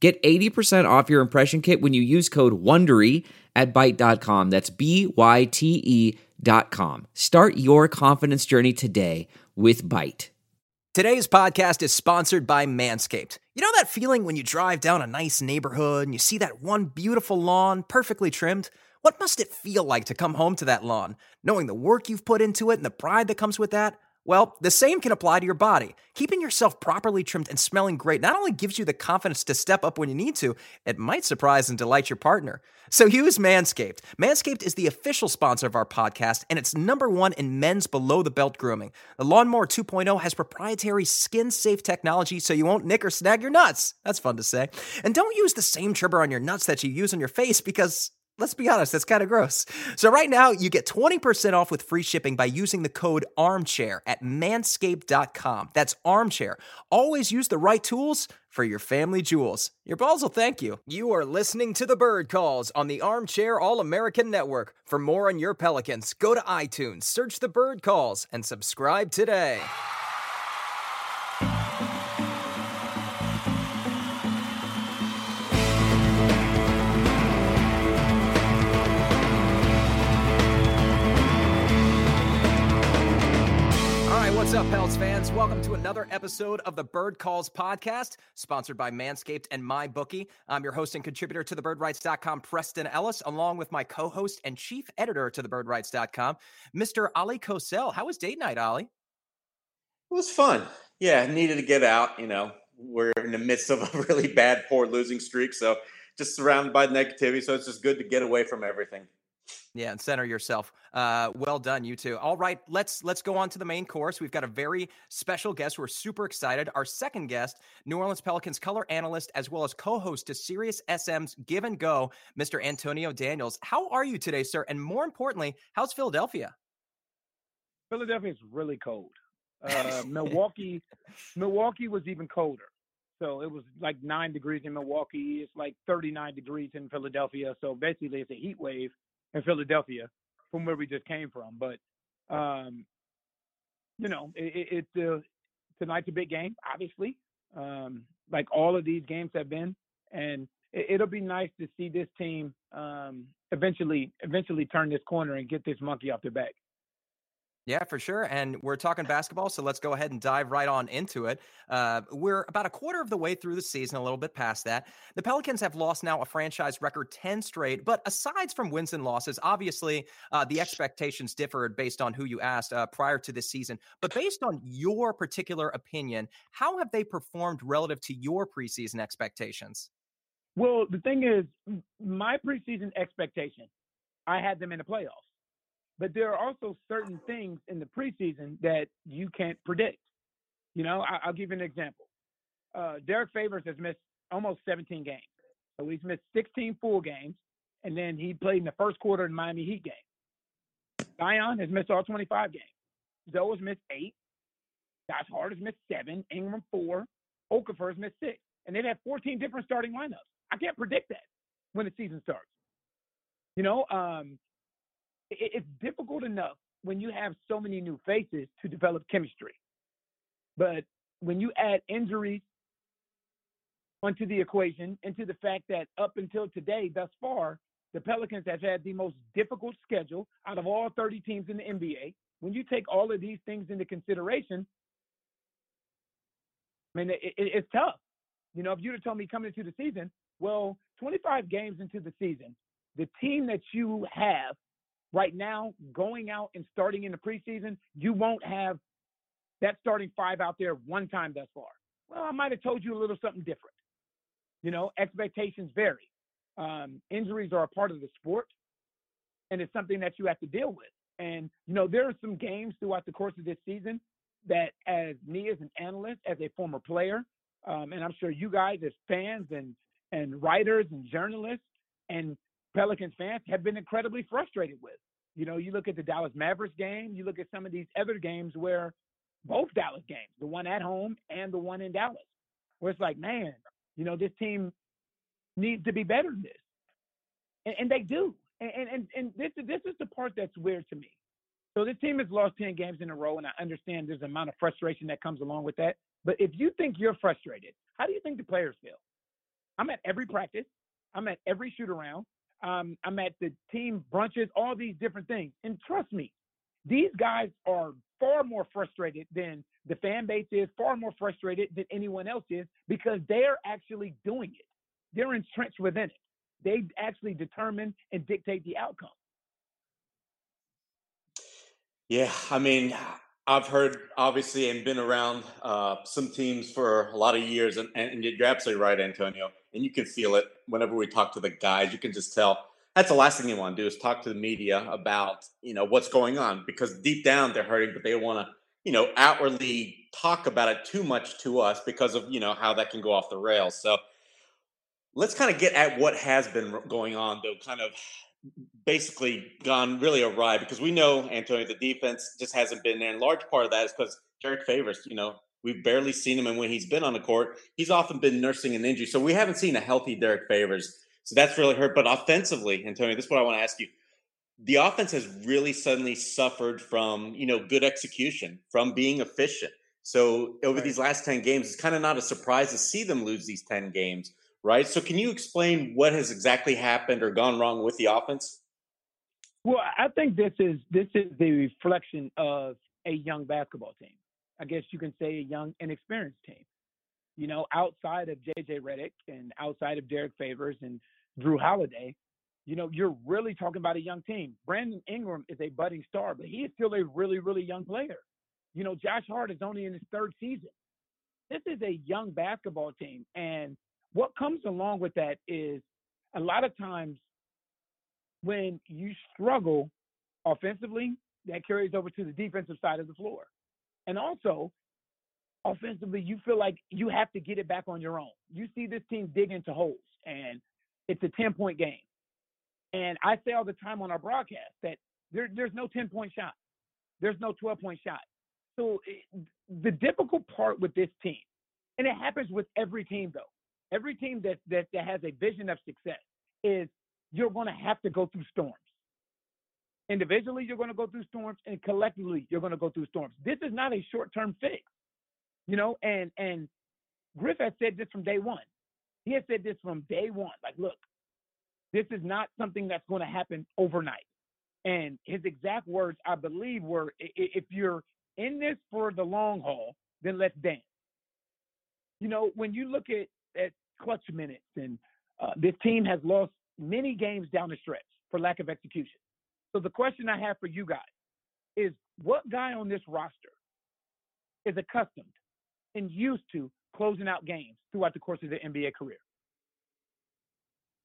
Get 80% off your impression kit when you use code WONDERY at Byte.com. That's B-Y-T-E dot com. Start your confidence journey today with Byte. Today's podcast is sponsored by Manscaped. You know that feeling when you drive down a nice neighborhood and you see that one beautiful lawn perfectly trimmed? What must it feel like to come home to that lawn, knowing the work you've put into it and the pride that comes with that? Well, the same can apply to your body. Keeping yourself properly trimmed and smelling great not only gives you the confidence to step up when you need to, it might surprise and delight your partner. So use Manscaped. Manscaped is the official sponsor of our podcast, and it's number one in men's below the belt grooming. The Lawnmower 2.0 has proprietary skin safe technology so you won't nick or snag your nuts. That's fun to say. And don't use the same trimmer on your nuts that you use on your face because Let's be honest, that's kind of gross. So, right now, you get 20% off with free shipping by using the code armchair at manscaped.com. That's armchair. Always use the right tools for your family jewels. Your balls will thank you. You are listening to the Bird Calls on the Armchair All American Network. For more on your Pelicans, go to iTunes, search the Bird Calls, and subscribe today. What's up, Pels fans? Welcome to another episode of the Bird Calls podcast, sponsored by Manscaped and MyBookie. I'm your host and contributor to thebirdwrites.com, Preston Ellis, along with my co-host and chief editor to thebirdwrites.com, Mr. Oleh Kosel. How was date night, Ali? It was fun. Yeah, needed to get out. You know, we're in the midst of a really bad, poor losing streak, so just surrounded by negativity. So it's just good to get away from everything. Yeah, and center yourself. Uh, well done, you two. All right, let's let's go on to the main course. We've got a very special guest. We're super excited. Our second guest, New Orleans Pelicans color analyst as well as co-host to SiriusXM's Give and Go, Mr. Antonio Daniels. How are you today, sir? And more importantly, how's Philadelphia? Philadelphia is really cold. Uh, Milwaukee, Milwaukee was even colder. So it was like nine degrees in Milwaukee. It's like 39 degrees in Philadelphia. So basically, it's a heat wave in Philadelphia from where we just came from. But um, you know, it, it, uh, tonight's a big game, obviously, um, like all of these games have been, and it, will be nice to see this team um, eventually eventually turn this corner and get this monkey off their back. Yeah, for sure. And we're talking basketball, so let's go ahead and dive right on into it. Uh, we're about a quarter of the way through the season, a little bit past that. The Pelicans have lost now a franchise record 10 straight, but aside from wins and losses, obviously uh, the expectations differed based on who you asked uh, prior to this season. But based on your particular opinion, how have they performed relative to your preseason expectations? Well, the thing is, my preseason expectation, I had them in the playoffs. But there are also certain things in the preseason that you can't predict. You know, I, will give you an example. Uh, Derrick Favors has missed almost 17 games. So he's missed 16 full games, and then he played in the first quarter in Miami Heat game. Zion has missed all 25 games. Zoe has missed eight. Josh Hart has missed seven. Ingram four. Okafor has missed six. And they've had 14 different starting lineups. I can't predict that when the season starts. You know, um, it's difficult enough when you have so many new faces to develop chemistry. But when you add injuries onto the equation, into the fact that up until today, thus far, the Pelicans have had the most difficult schedule out of all 30 teams in the NBA. When you take all of these things into consideration, I mean, it, it, it's tough. You know, if you'd have told me coming into the season, well, 25 games into the season, the team that you have right now, going out and starting in the preseason, you won't have that starting five out there one time thus far. Well, I might have told you a little something different. You know, expectations vary. Um, injuries are a part of the sport, and it's something that you have to deal with. And, you know, there are some games throughout the course of this season that, as me as an analyst, as a former player, um, and I'm sure you guys as fans and and writers and journalists and Pelicans fans have been incredibly frustrated with. You know, you look at the Dallas Mavericks game, you look at some of these other games where both Dallas games, the one at home and the one in Dallas, where it's like, man, you know, this team needs to be better than this. And, and they do. And, and and this this is the part that's weird to me. So this team has lost 10 games in a row, and I understand there's an amount of frustration that comes along with that. But if you think you're frustrated, how do you think the players feel? I'm at every practice. I'm at every shoot around. Um, I'm at the team brunches, all these different things. And trust me, these guys are far more frustrated than the fan base is, far more frustrated than anyone else is because they're actually doing it. They're entrenched within it. They actually determine and dictate the outcome. Yeah, I mean, I've heard obviously and been around uh, some teams for a lot of years, and, and you're absolutely right, Antonio. And you can feel it whenever we talk to the guys. You can just tell that's the last thing you want to do is talk to the media about you know what's going on because deep down they're hurting, but they want to you know outwardly talk about it too much to us because of you know how that can go off the rails. So let's kind of get at what has been going on though, kind of basically gone really awry because we know Antonio the defense just hasn't been there. And large part of that is because Derrick Favors, you know, we've barely seen him, and when he's been on the court, he's often been nursing an injury. So we haven't seen a healthy Derrick Favors. So that's really hurt. But offensively, Antonio, this is what I want to ask you. The offense has really suddenly suffered from, you know, good execution, from being efficient. So over right. these last 10 games, it's kind of not a surprise to see them lose these 10 games right? So can you explain what has exactly happened or gone wrong with the offense? Well, I think this is this is the reflection of a young basketball team. I guess you can say a young, inexperienced team. You know, outside of JJ Redick and outside of Derrick Favors and Jrue Holiday, you know, you're really talking about a young team. Brandon Ingram is a budding star, but he is still a really, really young player. You know, Josh Hart is only in his third season. This is a young basketball team, and what comes along with that is a lot of times when you struggle offensively, that carries over to the defensive side of the floor. And also, offensively, you feel like you have to get it back on your own. You see this team dig into holes, and it's a 10 point game. And I say all the time on our broadcast that there, there's no 10 point shot, there's no 12 point shot. So the difficult part with this team, and it happens with every team though, every team that, that, that has a vision of success is you're going to have to go through storms. Individually, you're going to go through storms, and collectively, you're going to go through storms. This is not a short-term fix, you know. And and Griff has said this from day one. He has said this from day one. Like, look, this is not something that's going to happen overnight. And his exact words, I believe, were, "If you're in this for the long haul, then let's dance." You know, when you look at at clutch minutes, and uh, this team has lost many games down the stretch for lack of execution. So the question I have for you guys is what guy on this roster is accustomed and used to closing out games throughout the course of their NBA career?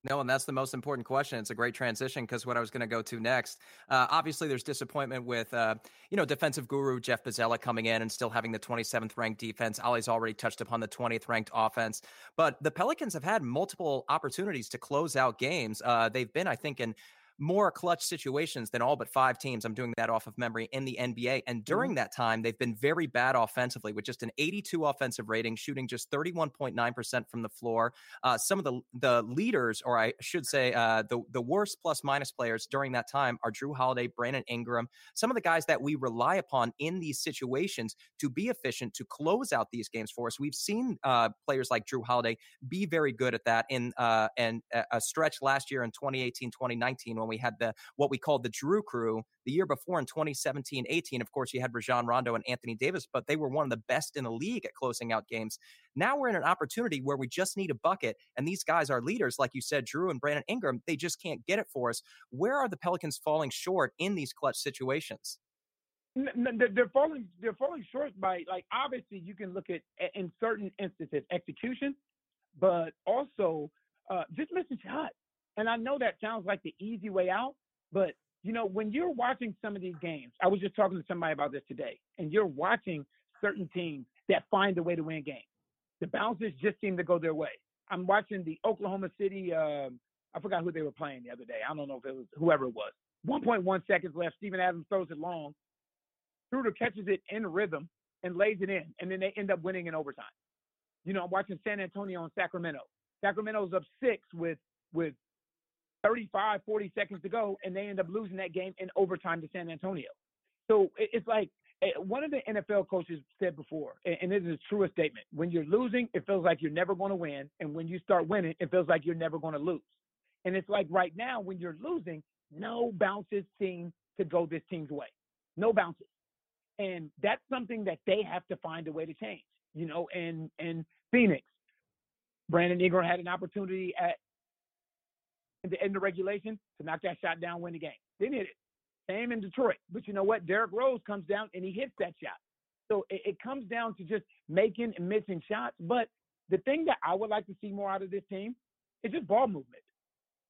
No, and that's the most important question. It's a great transition because what I was going to go to next. Uh, obviously, there's disappointment with uh, you know defensive guru Jeff Bzdelik coming in and still having the 27th ranked defense. Oleh's already touched upon the 20th ranked offense, but the Pelicans have had multiple opportunities to close out games. Uh, they've been, I think, in more clutch situations than all but five teams. I'm doing that off of memory in the NBA. And during mm-hmm. that time, they've been very bad offensively with just an 82 offensive rating, shooting just 31.9% from the floor. Uh, some of the the leaders, or I should say, uh, the the worst plus minus players during that time are Jrue Holiday, Brandon Ingram, some of the guys that we rely upon in these situations to be efficient to close out these games for us. We've seen uh, players like Jrue Holiday be very good at that in uh, and a stretch last year in 2018, 2019 when we had the what we called the Drew crew the year before in 2017 18. Of course, you had Rajon Rondo and Anthony Davis, but they were one of the best in the league at closing out games. Now we're in an opportunity where we just need a bucket, and these guys are leaders, like you said, Jrue and Brandon Ingram. They just can't get it for us. Where are the Pelicans falling short in these clutch situations? they're falling they're falling short by like obviously you can look at in certain instances execution but also uh, just missing shots and I know that sounds like the easy way out, but you know, when you're watching some of these games, I was just talking to somebody about this today, and you're watching certain teams that find a way to win games. The bounces just seem to go their way. I'm watching the Oklahoma City. Um, I forgot who they were playing the other day. I don't know if it was whoever it was. 1.1 seconds left. Steven Adams throws it long. Schroeder catches it in rhythm and lays it in, and then they end up winning in overtime. You know, I'm watching San Antonio and Sacramento. Sacramento's up six with with 35, 40 seconds to go, and they end up losing that game in overtime to San Antonio. So it's like eh, one of the NFL coaches said before, and this is a true statement: when you're losing, it feels like you're never going to win, and when you start winning, it feels like you're never going to lose. And it's like right now, when you're losing, no bounces seem to go this team's way. No bounces. And that's something that they have to find a way to change. You know, and and Phoenix, Brandon Ingram had an opportunity at the end of regulation to knock that shot down, win the game. Didn't hit it. Same in Detroit. But you know what? Derrick Rose comes down and he hits that shot. So it, it comes down to just making and missing shots. But the thing that I would like to see more out of this team is just ball movement.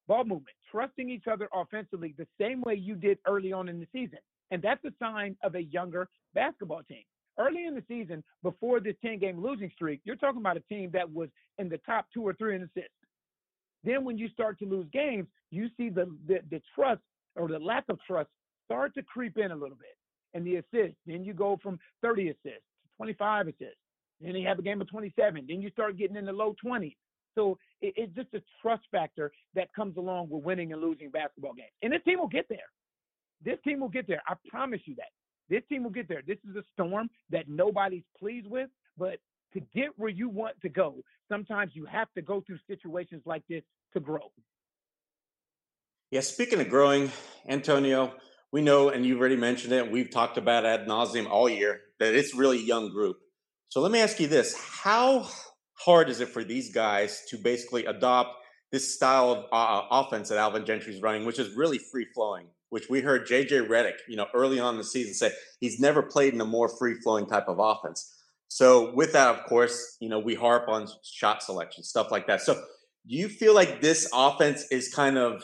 Ball movement, trusting each other offensively the same way you did early on in the season. And that's a sign of a younger basketball team. Early in the season, before this 10 game losing streak, you're talking about a team that was in the top two or three in assists. Then when you start to lose games, you see the, the, the trust or the lack of trust start to creep in a little bit. And the assists, then you go from 30 assists to 25 assists. Then you have a game of 27. Then you start getting in the low 20s. So it, it's just a trust factor that comes along with winning and losing basketball games. And this team will get there. This team will get there. I promise you that. This team will get there. This is a storm that nobody's pleased with, but to get where you want to go, sometimes you have to go through situations like this to grow. Yeah, speaking of growing, Antonio, we know, and you've already mentioned it, we've talked about ad nauseum all year, that it's really young group. So let me ask you this: How hard is it for these guys to basically adopt this style of uh, offense that Alvin Gentry's running, which is really free flowing? Which we heard JJ Redick, you know, early on in the season say he's never played in a more free flowing type of offense. So with that, of course, you know, we harp on shot selection, stuff like that. So do you feel like this offense is kind of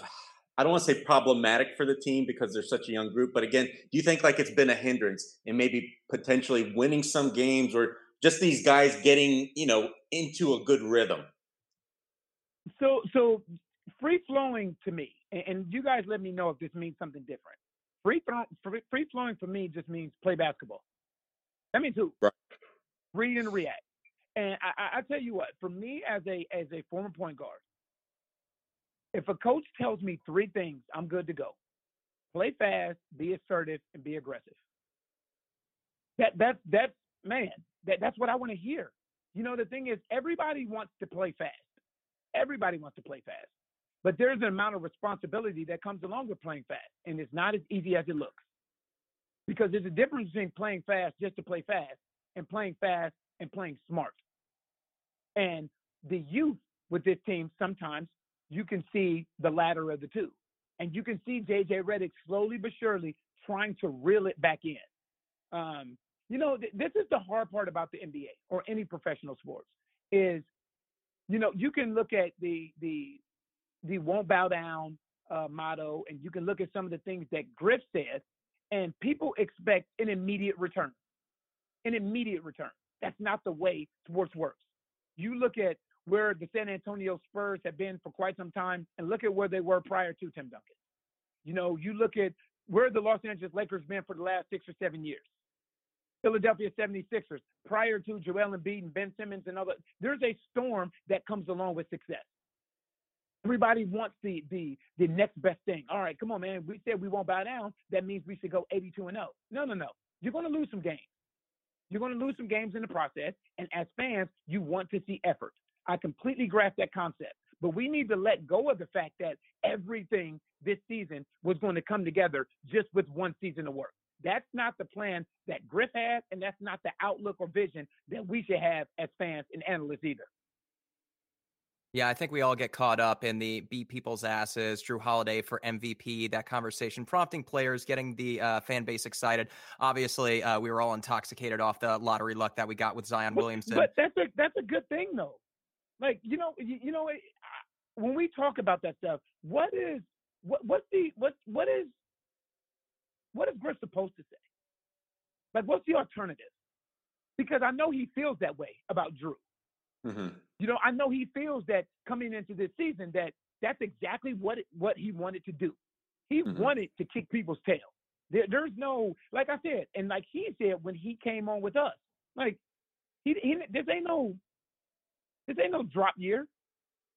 I don't want to say problematic for the team because they're such a young group, but again, do you think like it's been a hindrance in maybe potentially winning some games or just these guys getting, you know, into a good rhythm? So so free flowing to me, and you guys let me know if this means something different. Free, free flowing for me just means play basketball. That means who? Right read and react. And I, I tell you what, for me as a as a former point guard, if a coach tells me three things, I'm good to go. Play fast, be assertive, and be aggressive. That that that man, that that's what I want to hear. You know, the thing is, everybody wants to play fast. Everybody wants to play fast. But there's an amount of responsibility that comes along with playing fast, and it's not as easy as it looks. Because there's a difference between playing fast just to play fast and playing fast and playing smart. And the youth with this team, sometimes you can see the latter of the two. And you can see JJ Redick slowly but surely trying to reel it back in. Um, you know, th- this is the hard part about the NBA or any professional sports is, you know, you can look at the the the won't bow down uh, motto, and you can look at some of the things that Griff said, and people expect an immediate return an immediate return. That's not the way sports works. You look at where the San Antonio Spurs have been for quite some time and look at where they were prior to Tim Duncan. You know, you look at where the Los Angeles Lakers been for the last six or seven years. Philadelphia 76ers, prior to Joel Embiid and Ben Simmons and other, there's a storm that comes along with success. Everybody wants the the the next best thing. All right, come on, man. We said we won't bow down. That means we should go 82 and 0. No, no, no. You're going to lose some games. You're going to lose some games in the process. And as fans, you want to see effort. I completely grasp that concept. But we need to let go of the fact that everything this season was going to come together just with one season of work. That's not the plan that Griff had, and that's not the outlook or vision that we should have as fans and analysts either. Yeah, I think we all get caught up in the beat people's asses, Jrue Holiday for MVP, that conversation, prompting players, getting the uh, fan base excited. Obviously, uh, we were all intoxicated off the lottery luck that we got with Zion Williamson. But that's a that's a good thing, though. Like you know, you, you know, when we talk about that stuff, what is what what's the what what is what is Griff supposed to say? Like, what's the alternative? Because I know he feels that way about Jrue. Mm-hmm. You know, I know he feels that coming into this season that that's exactly what it, what he wanted to do. He mm-hmm. wanted to kick people's tail. There, there's no, like I said, and like he said when he came on with us, like he, he this ain't no, this ain't no drop year.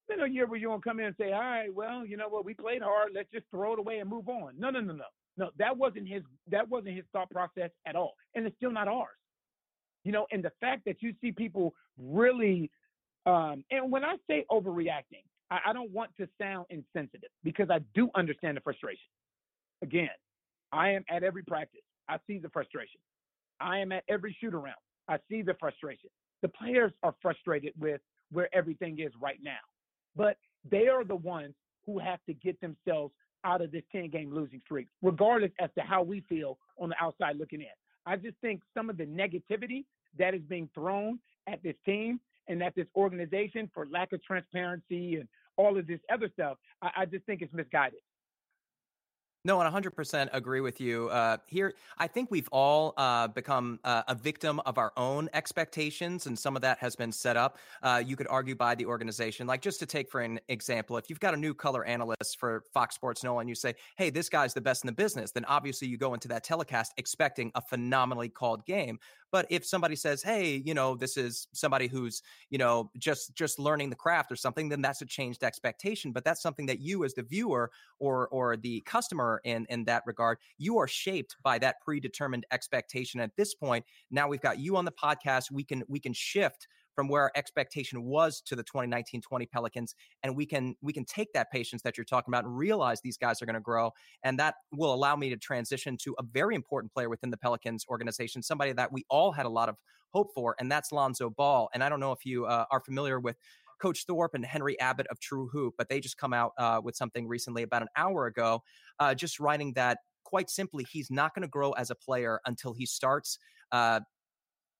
This ain't no year where you gonna come in and say, all right, well, you know what, we played hard, let's just throw it away and move on. No, no, no, no, no. That wasn't his. That wasn't his thought process at all, and it's still not ours. You know, and the fact that you see people really, um, and when I say overreacting, I, I don't want to sound insensitive because I do understand the frustration. Again, I am at every practice. I see the frustration. I am at every shoot around. I see the frustration. The players are frustrated with where everything is right now, but they are the ones who have to get themselves out of this 10 game losing streak, regardless as to how we feel on the outside looking in. I just think some of the negativity that is being thrown at this team and at this organization for lack of transparency and all of this other stuff, I, I just think it's misguided. No, and 100% agree with you. Uh, here, I think we've all uh, become uh, a victim of our own expectations, and some of that has been set up. Uh, you could argue by the organization. Like, just to take for an example, if you've got a new color analyst for Fox Sports NOLA and you say, hey, this guy's the best in the business, then obviously you go into that telecast expecting a phenomenally called game. But if somebody says, "Hey, you know, this is somebody who's, you know, just just learning the craft or something," then that's a changed expectation. But that's something that you, as the viewer or or the customer, in in that regard, you are shaped by that predetermined expectation. At this point, now we've got you on the podcast. We can we can shift from where our expectation was to the 2019-20 Pelicans, and we can we can take that patience that you're talking about and realize these guys are going to grow, and that will allow me to transition to a very important player within the Pelicans organization, somebody that we all had a lot of hope for, and that's Lonzo Ball. And I don't know if you uh, are familiar with. Coach Thorpe and Henry Abbott of TrueHoop, but they just come out uh, with something recently about an hour ago, uh, just writing that quite simply, he's not going to grow as a player until he starts uh,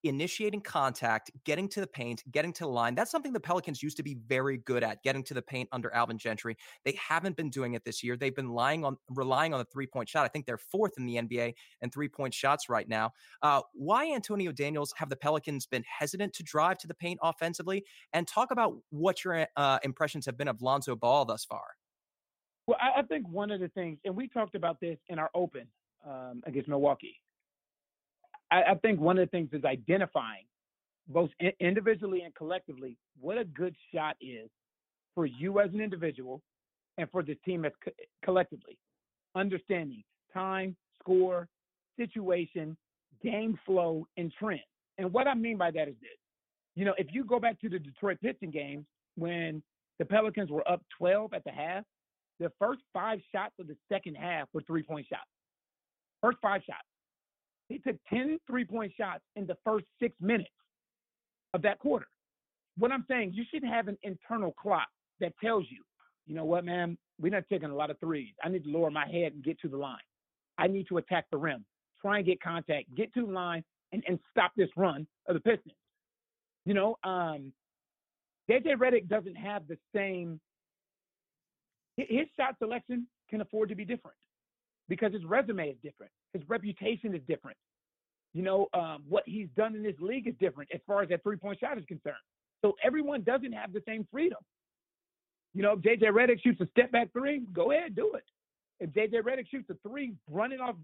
initiating contact, getting to the paint, getting to the line. That's something the Pelicans used to be very good at, getting to the paint under Alvin Gentry. They haven't been doing it this year. They've been lying on relying on the three point shot. I think they're fourth in the NBA in three point shots right now. Uh, why Antonio Daniels have the Pelicans been hesitant to drive to the paint offensively? And talk about what your uh, impressions have been of Lonzo Ball thus far. Well, I, I think one of the things, and we talked about this in our open um, against Milwaukee. I, I think one of the things is identifying both individually and collectively what a good shot is for you as an individual and for the team as co- collectively. Understanding time, score, situation, game flow, and trend. And what I mean by that is this. You know, if you go back to the Detroit Pistons games when the Pelicans were up 12 at the half, the first five shots of the second half were three point shots. First five shots. He took 10 three point shots in the first six minutes of that quarter. What I'm saying, you should have an internal clock that tells you, you know what, man, we're not taking a lot of threes. I need to lower my head and get to the line. I need to attack the rim, try and get contact, get to the line, and, and stop this run of the Pistons. You know, um, JJ Redick doesn't have the same. His shot selection can afford to be different because his resume is different. His reputation is different. You know, um, what he's done in this league is different as far as that three point shot is concerned. So everyone doesn't have the same freedom. You know, if JJ Redick shoots a step back three, go ahead, do it. If JJ Redick shoots a three running off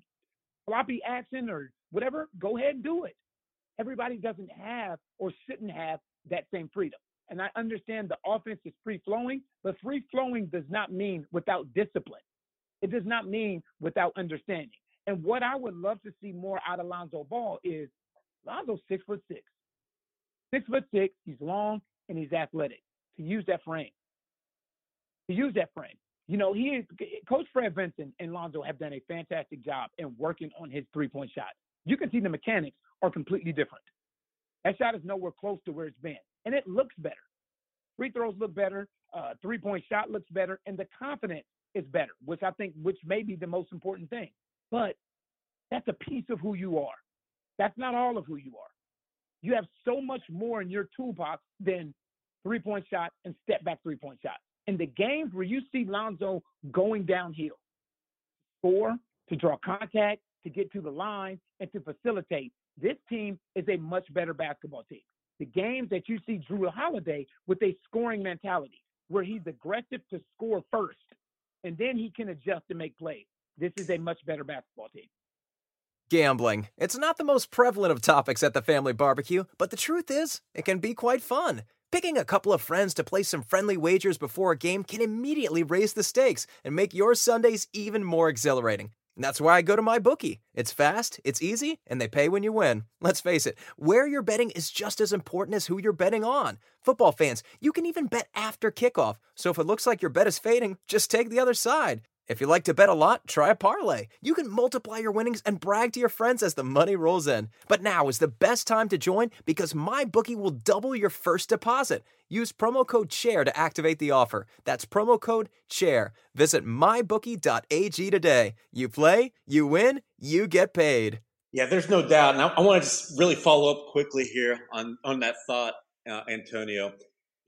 floppy action or whatever, go ahead and do it. Everybody doesn't have or shouldn't have that same freedom. And I understand the offense is free flowing, but free flowing does not mean without discipline. It does not mean without understanding. And what I would love to see more out of Lonzo Ball is Lonzo's six foot six. Six foot six, he's long and he's athletic. To use that frame. To use that frame. You know, he is Coach Fred Vinson and Lonzo have done a fantastic job in working on his three-point shot. You can see the mechanics are completely different. That shot is nowhere close to where it's been. And it looks better. Free throws look better. Uh, three-point shot looks better. And the confidence is better, which I think, which may be the most important thing. But that's a piece of who you are. That's not all of who you are. You have so much more in your toolbox than three point shot and step back three point shot. In the games where you see Lonzo going downhill, score, to draw contact, to get to the line, and to facilitate, this team is a much better basketball team. the games that you see Jrue Holiday with a scoring mentality, where he's aggressive to score first, and then he can adjust to make plays. This is a much better basketball team. Gambling. It's not the most prevalent of topics at the family barbecue, but the truth is, it can be quite fun. Picking a couple of friends to play some friendly wagers before a game can immediately raise the stakes and make your Sundays even more exhilarating. That's why I go to my bookie. It's fast, it's easy, and they pay when you win. Let's face it, where you're betting is just as important as who you're betting on. Football fans, you can even bet after kickoff. So if it looks like your bet is fading, just take the other side. If you like to bet a lot, try a parlay. You can multiply your winnings and brag to your friends as the money rolls in. But now is the best time to join because MyBookie will double your first deposit. Use promo code CHAIR to activate the offer. That's promo code CHAIR. Visit mybookie.ag today. You play, you win, you get paid. Yeah, there's no doubt. And I, I want to just really follow up quickly here on, on that thought, uh, Antonio.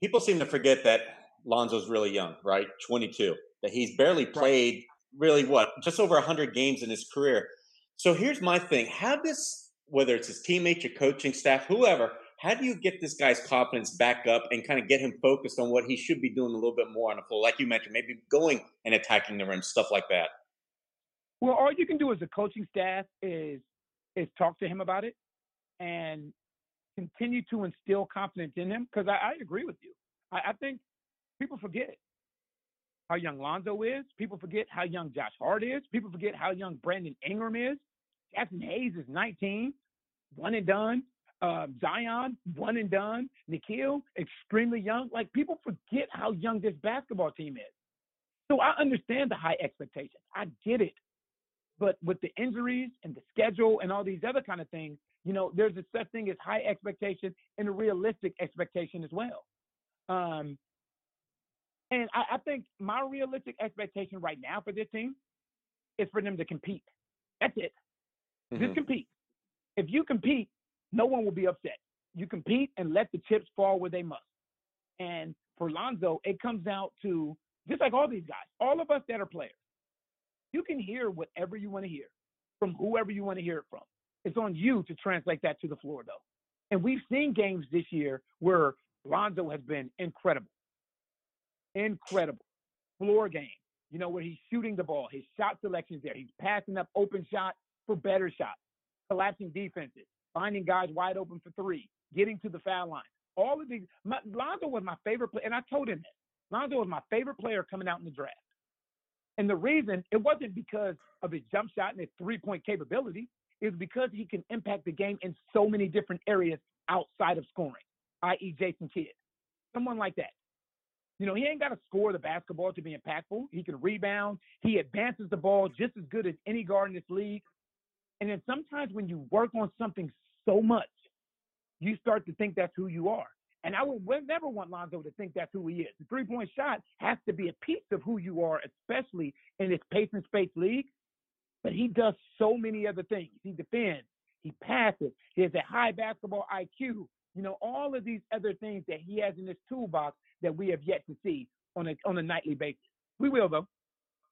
People seem to forget that Lonzo's really young, right? 22 that he's barely played really what just over 100 games in his career. So here's my thing: how does whether it's his teammates, your coaching staff, whoever, how do you get this guy's confidence back up and kind of get him focused on what he should be doing a little bit more on the floor, like you mentioned, maybe going and attacking the rim, stuff like that? Well, all you can do as a coaching staff is is talk to him about it and continue to instill confidence in him. Because I, I, agree with you. I, I think people forget how young Lonzo is. People forget how young Josh Hart is. People forget how young Brandon Ingram is. Jaxson Hayes is 19, one and done. Uh, Zion, one and done. Nickeil, extremely young. Like people forget how young this basketball team is. So I understand the high expectations. I get it. But with the injuries and the schedule and all these other kind of things, you know, there's a such thing as high expectation and a realistic expectation as well. Um, and I, I think my realistic expectation right now for this team is for them to compete. That's it. Mm-hmm. Just compete. If you compete, no one will be upset. You compete and let the chips fall where they must. And for Lonzo, it comes out to just like all these guys, all of us that are players. You can hear whatever you want to hear from whoever you want to hear it from. It's on you to translate that to the floor, though. And we've seen games this year where Lonzo has been incredible incredible. Floor game, you know, where he's shooting the ball, his shot selection's there. He's passing up open shots for better shots, collapsing defenses, finding guys wide open for three, getting to the foul line. All of these. My, Lonzo was my favorite player, and I told him this. Lonzo was my favorite player coming out in the draft. And the reason it wasn't because of his jump shot and his three point capability, is because he can impact the game in so many different areas outside of scoring, i.e., Jason Kidd. Someone like that. You know, he ain't got to score the basketball to be impactful. He can rebound. He advances the ball just as good as any guard in this league. And then sometimes when you work on something so much, you start to think that's who you are. And I would never want Lonzo to think that's who he is. The three point shot has to be a piece of who you are, especially in this pace and space league. But he does so many other things. He defends, he passes, he has a high basketball IQ. You know, all of these other things that he has in his toolbox that we have yet to see on a on a nightly basis. We will though.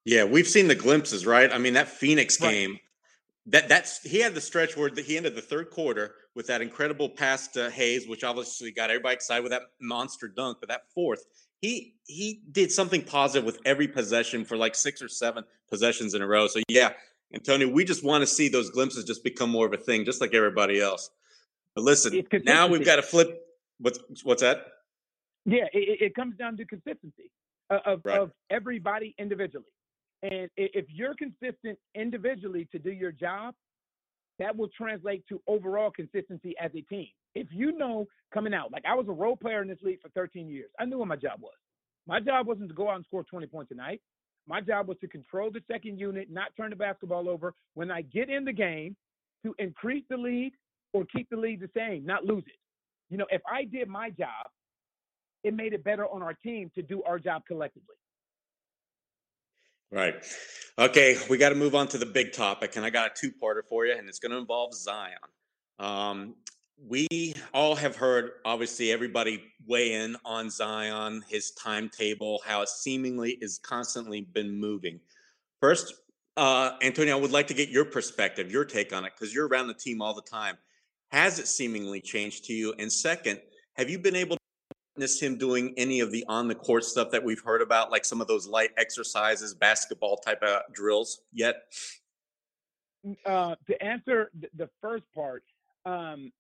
Yeah, we've seen the glimpses, right? I mean, that Phoenix right. game, that that's he had the stretch where he ended the third quarter with that incredible pass to Hayes, which obviously got everybody excited with that monster dunk. But that fourth, he he did something positive with every possession for like six or seven possessions in a row. So yeah, Antonio, we just want to see those glimpses just become more of a thing, just like everybody else. But listen, now we've got to flip. What's what's that? Yeah, it, it comes down to consistency uh, of, right. of everybody individually. And if you're consistent individually to do your job, that will translate to overall consistency as a team. If you know coming out, like I was a role player in this league for 13 years, I knew what my job was. My job wasn't to go out and score 20 points a night. My job was to control the second unit, not turn the basketball over. When I get in the game, to increase the lead or keep the lead the same, not lose it. You know, if I did my job, it made it better on our team to do our job collectively. Right. Okay, we got to move on to the big topic, and I got a two-parter for you, and it's going to involve Zion. Um, we all have heard, obviously, everybody weigh in on Zion, his timetable, how it seemingly is constantly been moving. First, uh, Antonio, I would like to get your perspective, your take on it, because you're around the team all the time. Has it seemingly changed to you? And second, Have you been able to witness him doing any of the on the court stuff that we've heard about, like some of those light exercises, basketball type of drills yet? Uh, to answer the first part, um,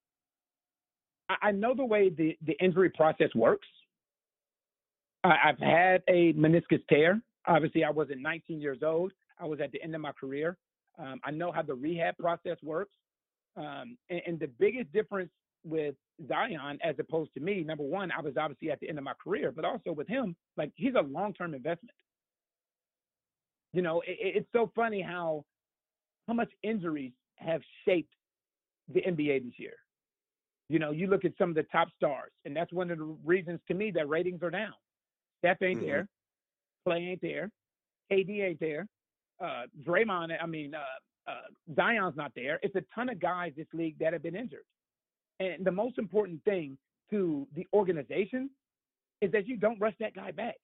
I know the way the, the injury process works. I've had a meniscus tear. Obviously, I wasn't 19 years old. I was at the end of my career. Um, I know how the rehab process works. Um, and, and, the biggest difference with Zion as opposed to me, number one, I was obviously at the end of my career, but also with him, like he's a long term investment. You know, it, it's so funny how how much injuries have shaped the NBA this year. You know, you look at some of the top stars, and that's one of the reasons to me that ratings are down. Steph ain't mm-hmm. there, Clay ain't there, KD ain't there, uh, Draymond. I mean, uh, uh, Zion's not there. It's a ton of guys this league that have been injured. And the most important thing to the organization is that you don't rush that guy back.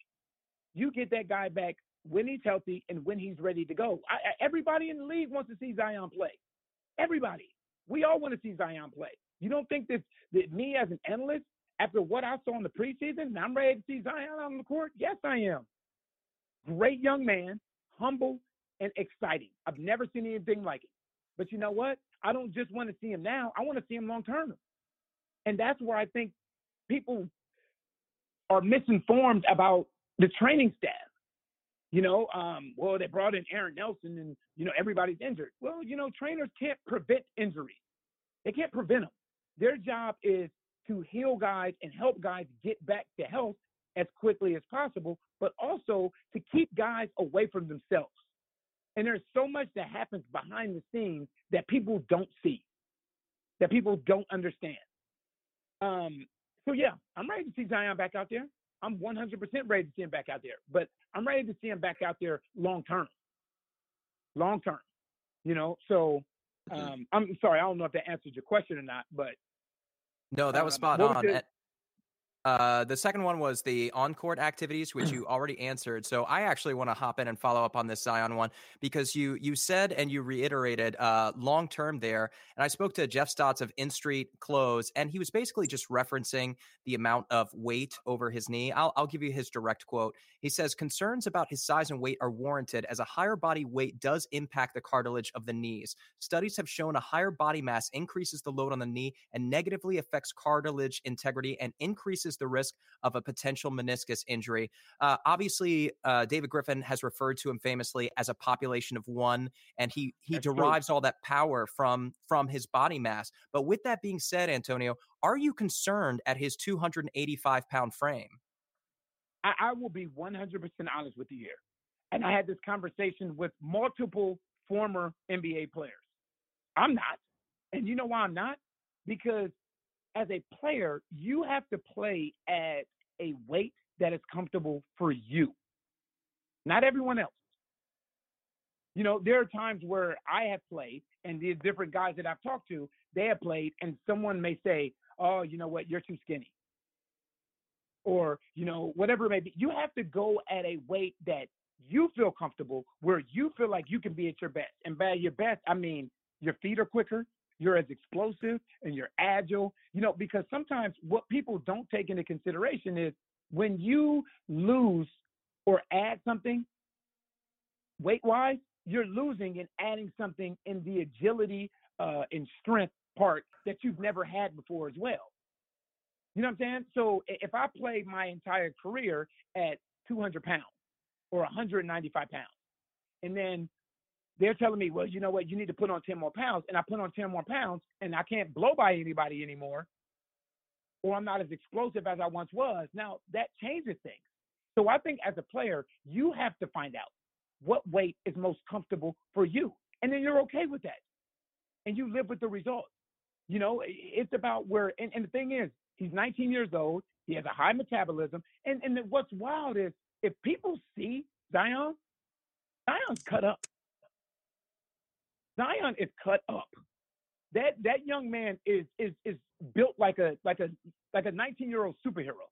You get that guy back when he's healthy and when he's ready to go. I, everybody in the league wants to see Zion play. Everybody. We all want to see Zion play. You don't think that, that me as an analyst, after what I saw in the preseason, I'm ready to see Zion on the court? Yes, I am. Great young man, humble and exciting. I've never seen anything like it. But you know what? I don't just want to see him now. I want to see him long term. And that's where I think people are misinformed about the training staff. You know, um, well, they brought in Aaron Nelson and, you know, everybody's injured. Well, you know, trainers can't prevent injuries. They can't prevent them. Their job is to heal guys and help guys get back to health as quickly as possible, but also to keep guys away from themselves. And there's so much that happens behind the scenes that people don't see, that people don't understand. Um, so yeah, I'm ready to see Zion back out there. I'm 100% ready to see him back out there, but I'm ready to see him back out there long term. Long term, you know. So mm-hmm. um, I'm sorry, I don't know if that answered your question or not, but no, that was um, spot on. Was uh, the second one was the on court activities, which you already answered. So I actually want to hop in and follow up on this Zion one because you you said and you reiterated uh, long term there. And I spoke to Jeff Stotts of In Street Clothes, and he was basically just referencing the amount of weight over his knee. I'll, I'll give you his direct quote. He says concerns about his size and weight are warranted as a higher body weight does impact the cartilage of the knees. Studies have shown a higher body mass increases the load on the knee and negatively affects cartilage integrity and increases the risk of a potential meniscus injury. Uh, obviously, uh, David Griffin has referred to him famously as a population of one, and he he That's derives true. all that power from from his body mass. But with that being said, Antonio, are you concerned at his 285 pound frame? I, I will be 100% honest with you here. And I had this conversation with multiple former NBA players. I'm not. And you know why I'm not? Because as a player, you have to play at a weight that is comfortable for you, not everyone else. You know, there are times where I have played, and the different guys that I've talked to, they have played, and someone may say, "Oh, you know what? You're too skinny," or you know, whatever it may be. You have to go at a weight that you feel comfortable, where you feel like you can be at your best. And by your best, I mean your feet are quicker, you're as explosive and you're agile, you know, because sometimes what people don't take into consideration is when you lose or add something weight wise, you're losing and adding something in the agility uh, and strength part that you've never had before as well. You know what I'm saying? So if I play my entire career at 200 pounds or 195 pounds, and then they're telling me, well, you know what, you need to put on 10 more pounds. And I put on 10 more pounds and I can't blow by anybody anymore, or I'm not as explosive as I once was. Now that changes things. So I think as a player, you have to find out what weight is most comfortable for you. And then you're okay with that. And you live with the results. You know, it's about where, and, and the thing is, he's 19 years old. He has a high metabolism. And, and what's wild is if people see Zion, Zion's cut up. Zion is cut up. That that young man is is is built like a like a like a 19 year old superhero.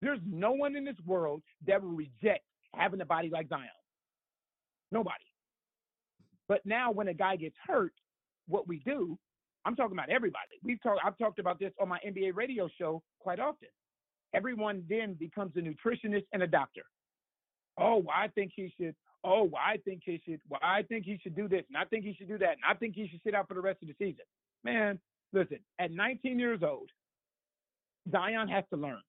There's no one in this world that will reject having a body like Zion. Nobody. But now when a guy gets hurt, what we do I'm talking about everybody. We've talked. I've talked about this on my NBA radio show quite often. Everyone then becomes a nutritionist and a doctor. Oh, I think he should. Oh, I think he should. Well, I think he should do this, and I think he should do that, and I think he should sit out for the rest of the season. Man, listen. At 19 years old, Zion has to learn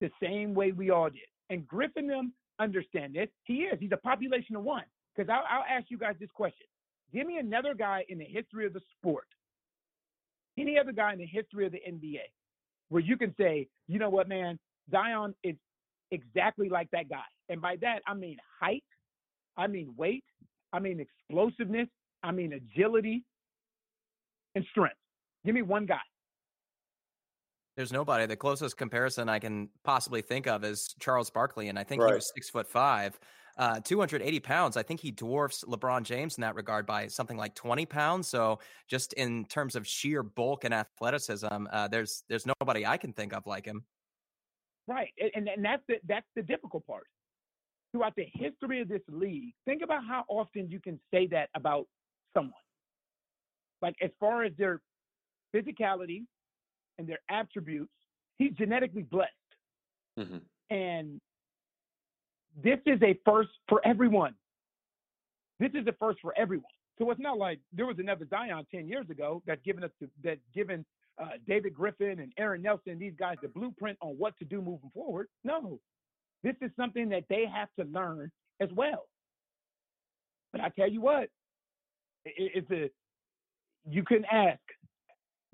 the same way we all did. And Griffin them understand this. He is. He's a population of one. Because I'll, I'll ask you guys this question. Give me another guy in the history of the sport, any other guy in the history of the NBA, where you can say, you know what, man, Zion is exactly like that guy. And by that, I mean height, I mean weight, I mean explosiveness, I mean agility and strength. Give me one guy. There's nobody. The closest comparison I can possibly think of is Charles Barkley, and I think Right. he was six foot five, uh, 280 pounds. I think he dwarfs LeBron James in that regard by something like 20 pounds. So just in terms of sheer bulk and athleticism, uh, there's there's nobody I can think of like him. Right, and and, that's the that's the difficult part. Throughout the history of this league, think about how often you can say that about someone. Like as far as their physicality and their attributes, he's genetically blessed, Mhm. and this is a first for everyone. This is a first for everyone. So it's not like there was another Zion ten years ago that given us that given uh, David Griffin and Aaron Nelson, these guys, the blueprint on what to do moving forward. No, this is something that they have to learn as well. But I tell you what, it, it's a you can ask,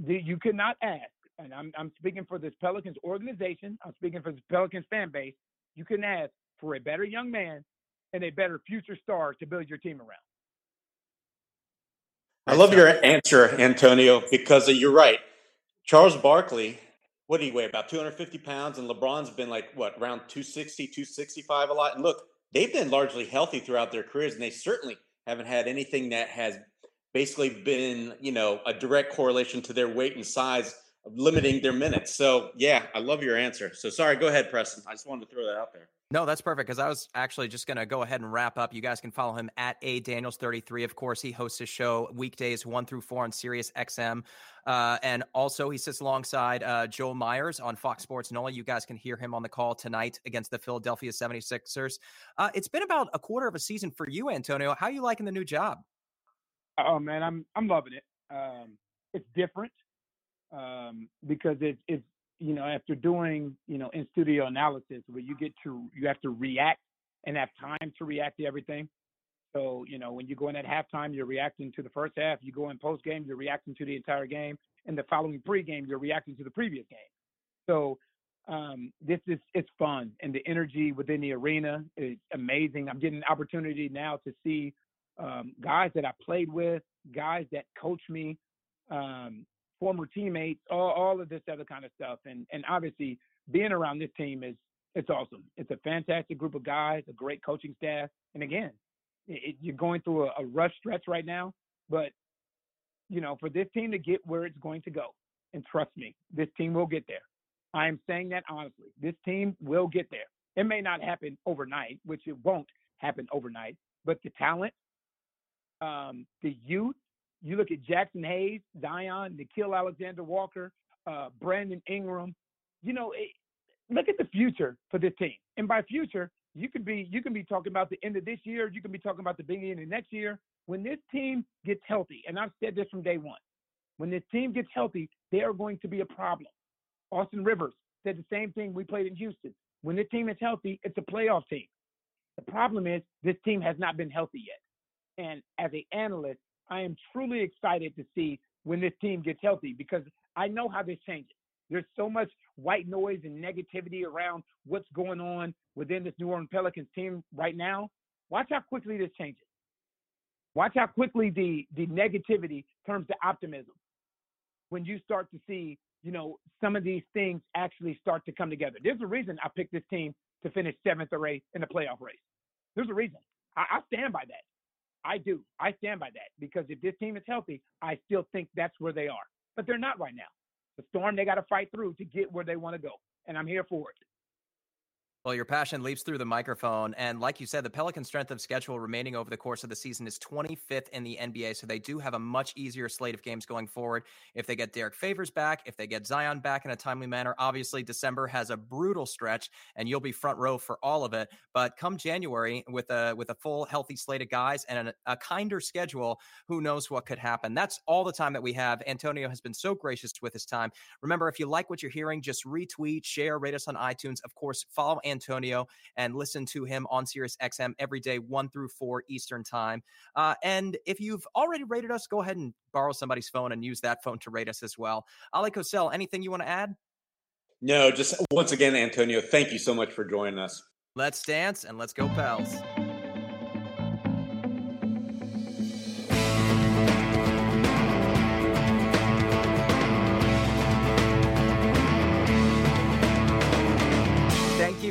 you cannot ask, and I'm I'm speaking for this Pelicans organization. I'm speaking for the Pelicans fan base. You can ask for a better young man and a better future star to build your team around. I love your answer, Antonio, because you're right. Charles Barkley, what do you weigh? About 250 pounds, and LeBron's been like what around 260, 265 a lot. And look, they've been largely healthy throughout their careers, and they certainly haven't had anything that has basically been, you know, a direct correlation to their weight and size, limiting their minutes. So yeah, I love your answer. So sorry, go ahead, Preston. I just wanted to throw that out there. No, that's perfect because I was actually just going to go ahead and wrap up. You guys can follow him at a Daniels thirty three. Of course, he hosts his show weekdays one through four on Sirius XM, uh, and also he sits alongside uh, Joel Meyers on Fox Sports NOLA. You guys can hear him on the call tonight against the Philadelphia 76ers. Uh, it's been about a quarter of a season for you, Antonio. How are you liking the new job? Oh man, I'm I'm loving it. Um, it's different um, because it's it's you know after doing you know in studio analysis where you get to you have to react and have time to react to everything. So you know when you go in at halftime, you're reacting to the first half. You go in post game, you're reacting to the entire game, and the following pregame, you're reacting to the previous game. So um, this is it's fun, and the energy within the arena is amazing. I'm getting an opportunity now to see um, guys that I played with, guys that coach me, um, former teammates, all, all of this other kind of stuff. And and obviously being around this team is it's awesome. It's a fantastic group of guys, a great coaching staff. And again, it, it- you're going through a, a rush stretch right now, but you know, for this team to get where it's going to go, and trust me, this team will get there. I am saying that honestly. This team will get there. It may not happen overnight, which it won't happen overnight, but the talent, um, the youth. You look at Jaxson Hayes, Zion, Nickeil Alexander Walker, uh, Brandon Ingram. You know, it, look at the future for this team. And by future, you could be you can be talking about the end of this year. You can be talking about the beginning of next year. When this team gets healthy, and I've said this from day one, when this team gets healthy, they are going to be a problem. Austin Rivers said the same thing we played in Houston. When this team is healthy, it's a playoff team. The problem is this team has not been healthy yet. And as an analyst, I am truly excited to see when this team gets healthy because I know how this changes. There's so much white noise and negativity around what's going on within this New Orleans Pelicans team right now. Watch how quickly this changes. Watch how quickly the the negativity turns to optimism when you start to see, you know, some of these things actually start to come together. There's a reason I picked this team to finish seventh or eighth in the playoff race. There's a reason. I, I stand by that. I do. I stand by that because if this team is healthy, I still think that's where they are. But they're not right now. The storm they got to fight through to get where they want to go, and I'm here for it. Well, your passion leaps through the microphone. And like you said, the Pelican strength of schedule remaining over the course of the season is 25th in the NBA. So they do have a much easier slate of games going forward. If they get Derrick Favors back, if they get Zion back in a timely manner, obviously December has a brutal stretch and you'll be front row for all of it. But come January with a with a full healthy slate of guys and a, a kinder schedule, who knows what could happen. That's all the time that we have. Antonio has been so gracious with his time. Remember, if you like what you're hearing, just retweet, share, rate us on iTunes. Of course, follow Antonio and listen to him on Sirius XM every day, 1 through 4 Eastern Time. Uh, and if you've already rated us, go ahead and borrow somebody's phone and use that phone to rate us as well. Oleh Kosel, anything you want to add? No, just once again, Antonio, thank you so much for joining us. Let's dance and let's go, pals.